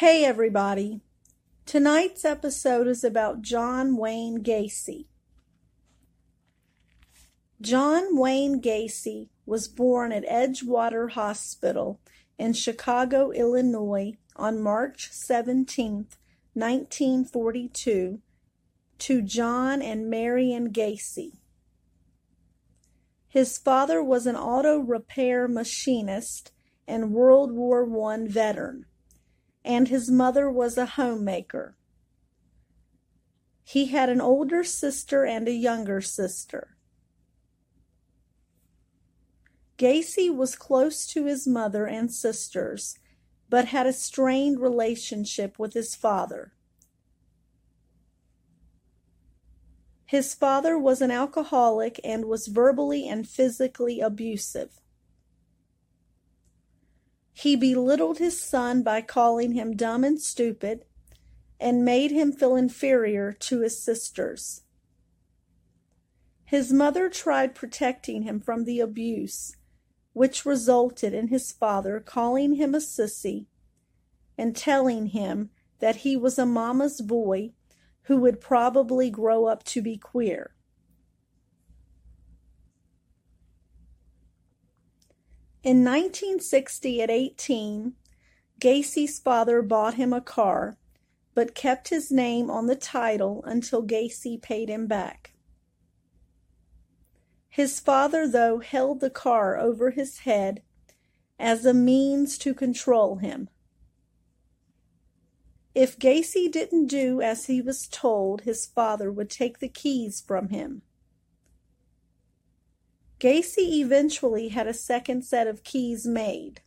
Hey, everybody. Tonight's episode is about John Wayne Gacy. John Wayne Gacy was born at Edgewater Hospital in Chicago, Illinois on March 17, 1942, to John and Marion Gacy. His father was an auto repair machinist and World War I veteran, and his mother was a homemaker. He had an older sister and a younger sister. Gacy was close to his mother and sisters, but had a strained relationship with his father. His father was an alcoholic and was verbally and physically abusive. He belittled his son by calling him dumb and stupid and made him feel inferior to his sisters. His mother tried protecting him from the abuse, which resulted in his father calling him a sissy and telling him that he was a mama's boy who would probably grow up to be queer. In 1960, at 18, Gacy's father bought him a car, but kept his name on the title until Gacy paid him back. His father, though, held the car over his head as a means to control him. If Gacy didn't do as he was told, his father would take the keys from him. Gacy eventually had a second set of keys made.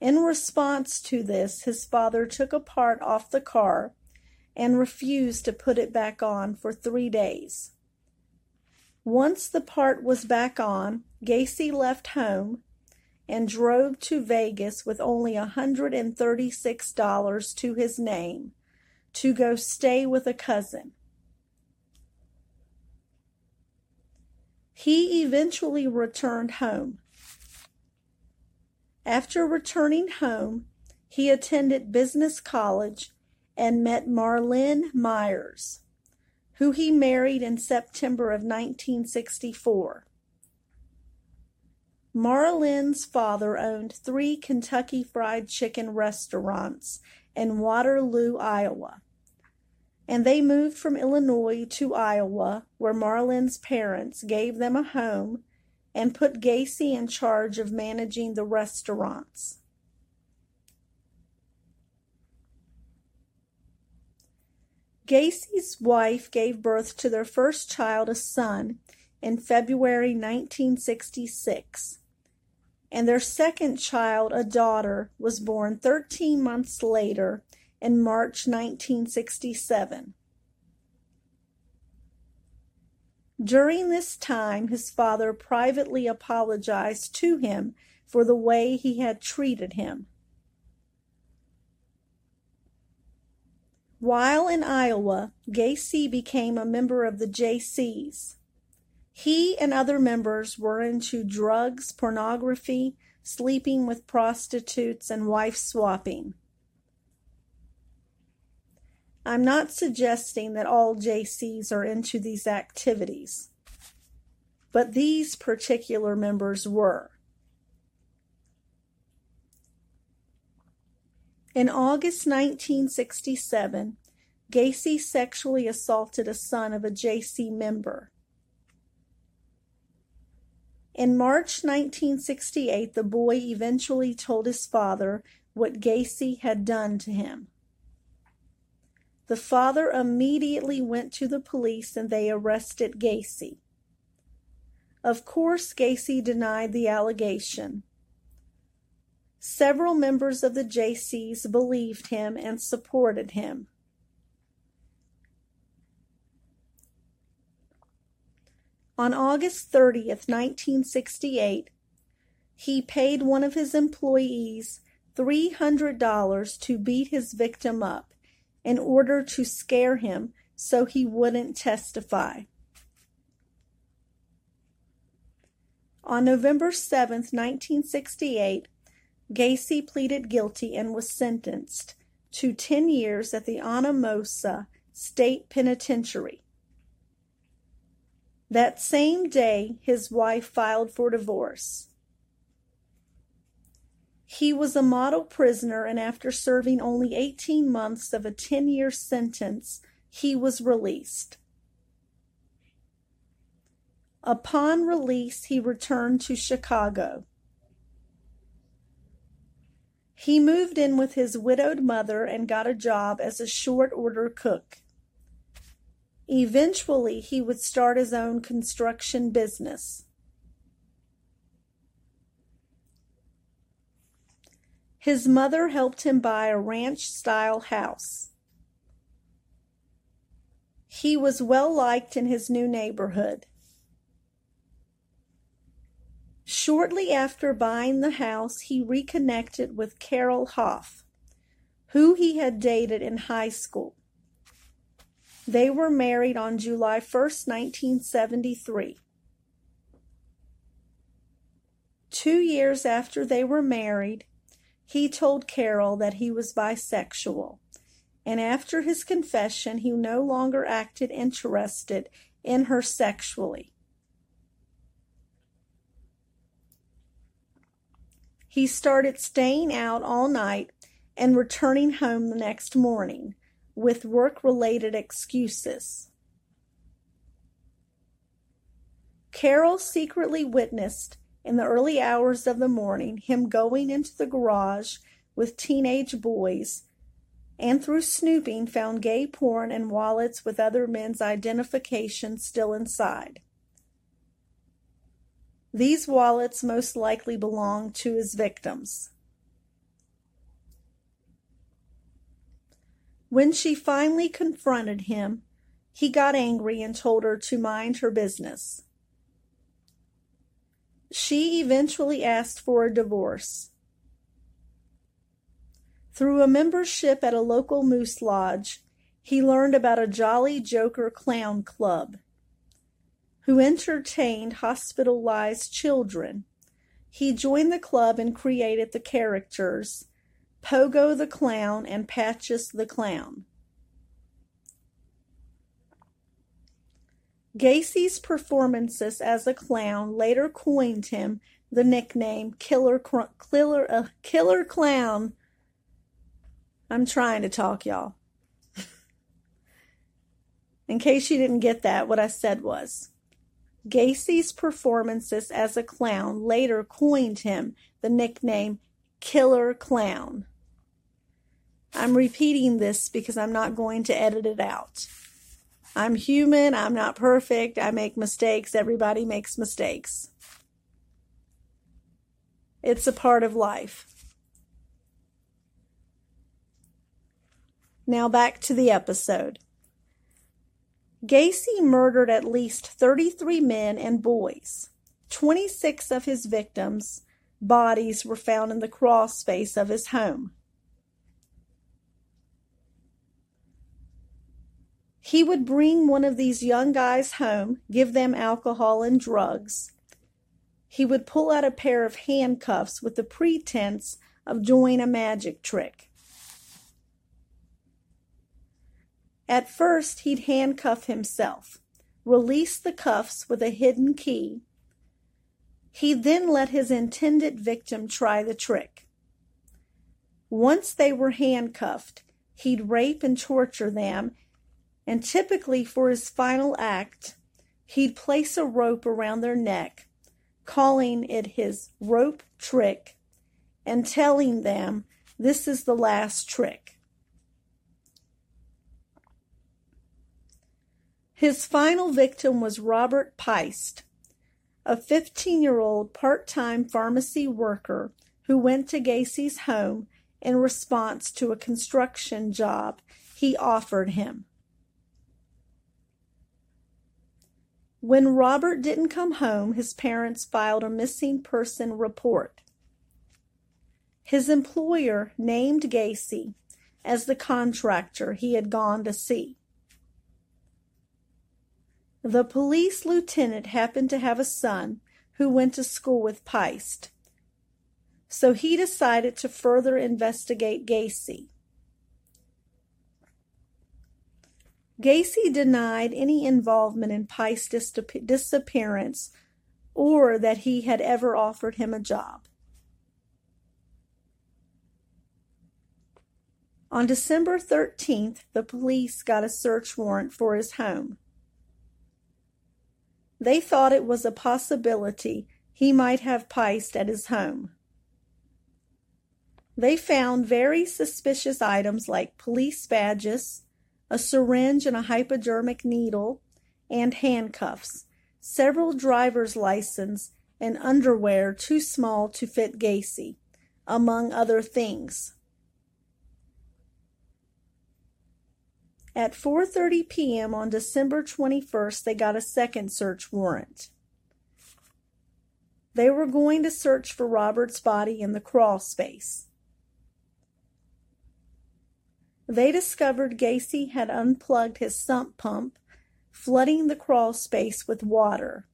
In response to this, his father took a part off the car and refused to put it back on for three days. Once the part was back on, Gacy left home and drove to Vegas with only a $136 to his name to go stay with a cousin. He eventually returned home. After returning home, he attended business college and met Marlene Myers, who he married in September of 1964. Marlene's father owned three Kentucky Fried Chicken restaurants in Waterloo, Iowa, and they moved from Illinois to Iowa, where Marlene's parents gave them a home and put Gacy in charge of managing the restaurants. Gacy's wife gave birth to their first child, a son, in February 1966 and their second child, a daughter, was born 13 months later in March 1967. During this time, his father privately apologized to him for the way he had treated him. While in Iowa, Gacy became a member of the Jaycees. He and other members were into drugs, pornography, sleeping with prostitutes, and wife swapping. I'm not suggesting that all Jaycees are into these activities, but these particular members were. In August 1967, Gacy sexually assaulted a son of a Jaycee member. In March 1968, the boy eventually told his father what Gacy had done to him. The father immediately went to the police and they arrested Gacy. Of course, Gacy denied the allegation. Several members of the Jaycees believed him and supported him. On August 30th, 1968, he paid one of his employees $300 to beat his victim up in order to scare him so he wouldn't testify. On November 7th, 1968, Gacy pleaded guilty and was sentenced to 10 years at the Anamosa State Penitentiary. That same day, his wife filed for divorce. He was a model prisoner, and after serving only 18 months of a 10 year sentence, he was released. Upon release, he returned to Chicago. He moved in with his widowed mother and got a job as a short order cook. Eventually, he would start his own construction business. His mother helped him buy a ranch style house. He was well liked in his new neighborhood. Shortly after buying the house, he reconnected with Carol Hoff, who he had dated in high school. They were married on July 1st, 1973. Two years after they were married, he told Carol that he was bisexual, and after his confession, he no longer acted interested in her sexually. He started staying out all night and returning home the next morning with work related excuses. Carol secretly witnessed in the early hours of the morning him going into the garage with teenage boys and through snooping found gay porn and wallets with other men's identification still inside. These wallets most likely belonged to his victims. When she finally confronted him, he got angry and told her to mind her business. She eventually asked for a divorce. Through a membership at a local moose lodge, he learned about a Jolly Joker Clown Club who entertained hospitalized children. He joined the club and created the characters Pogo the Clown and Patches the Clown. Gacy's performances as a clown later coined him the nickname Killer Killer uh, Killer Clown. I'm trying to talk, y'all. In case you didn't get that, what I said was Gacy's performances as a clown later coined him the nickname Killer Clown. I'm repeating this because I'm not going to edit it out. I'm human, I'm not perfect, I make mistakes, everybody makes mistakes. It's a part of life. Now back to the episode. Gacy murdered at least 33 men and boys. 26 of his victims' bodies were found in the crawl space of his home. He would bring one of these young guys home, give them alcohol and drugs. He would pull out a pair of handcuffs with the pretense of doing a magic trick. At first, he'd handcuff himself, release the cuffs with a hidden key. He'd then let his intended victim try the trick. Once they were handcuffed, he'd rape and torture them, and typically for his final act, he'd place a rope around their neck, calling it his rope trick, and telling them this is the last trick. His final victim was Robert Piest, a 15 year old part time pharmacy worker who went to Gacy's home in response to a construction job he offered him. When Robert didn't come home, his parents filed a missing person report. His employer named Gacy as the contractor he had gone to see. The police lieutenant happened to have a son who went to school with Piest. So he decided to further investigate Gacy. Gacy denied any involvement in Piest's disappearance or that he had ever offered him a job. On December 13th, the police got a search warrant for his home. They thought it was a possibility he might have Pice at his home. They found very suspicious items like police badges, a syringe and a hypodermic needle, and handcuffs, several driver's license, and underwear too small to fit Gacy, among other things. At 4:30 p.m. on December 21st, they got a second search warrant. They were going to search for Robert's body in the crawl space. They discovered Gacy had unplugged his sump pump, flooding the crawl space with water.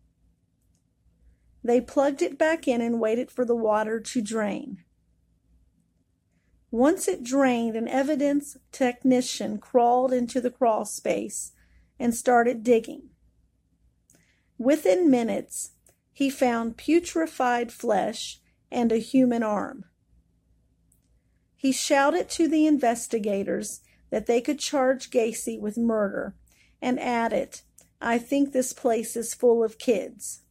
They plugged it back in and waited for the water to drain. Once it drained, an evidence technician crawled into the crawl space and started digging. Within minutes, he found putrefied flesh and a human arm. He shouted to the investigators that they could charge Gacy with murder and added, I think this place is full of kids.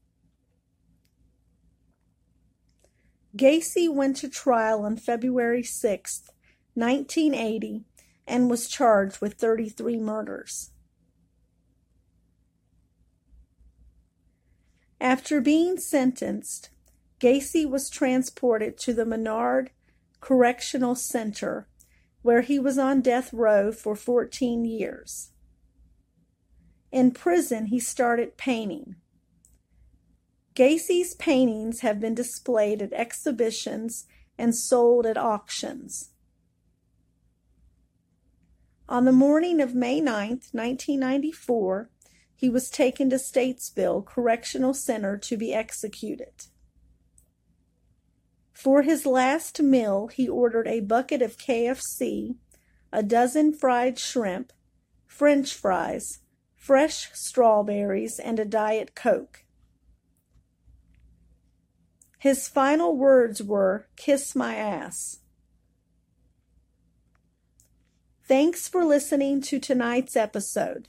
Gacy went to trial on February 6, 1980, and was charged with 33 murders. After being sentenced, Gacy was transported to the Menard Correctional Center, where he was on death row for 14 years. In prison, he started painting. Gacy's paintings have been displayed at exhibitions and sold at auctions. On the morning of May 9, 1994, he was taken to Statesville Correctional Center to be executed. For his last meal, he ordered a bucket of KFC, a dozen fried shrimp, french fries, fresh strawberries, and a Diet Coke. His final words were, Kiss my ass. Thanks for listening to tonight's episode.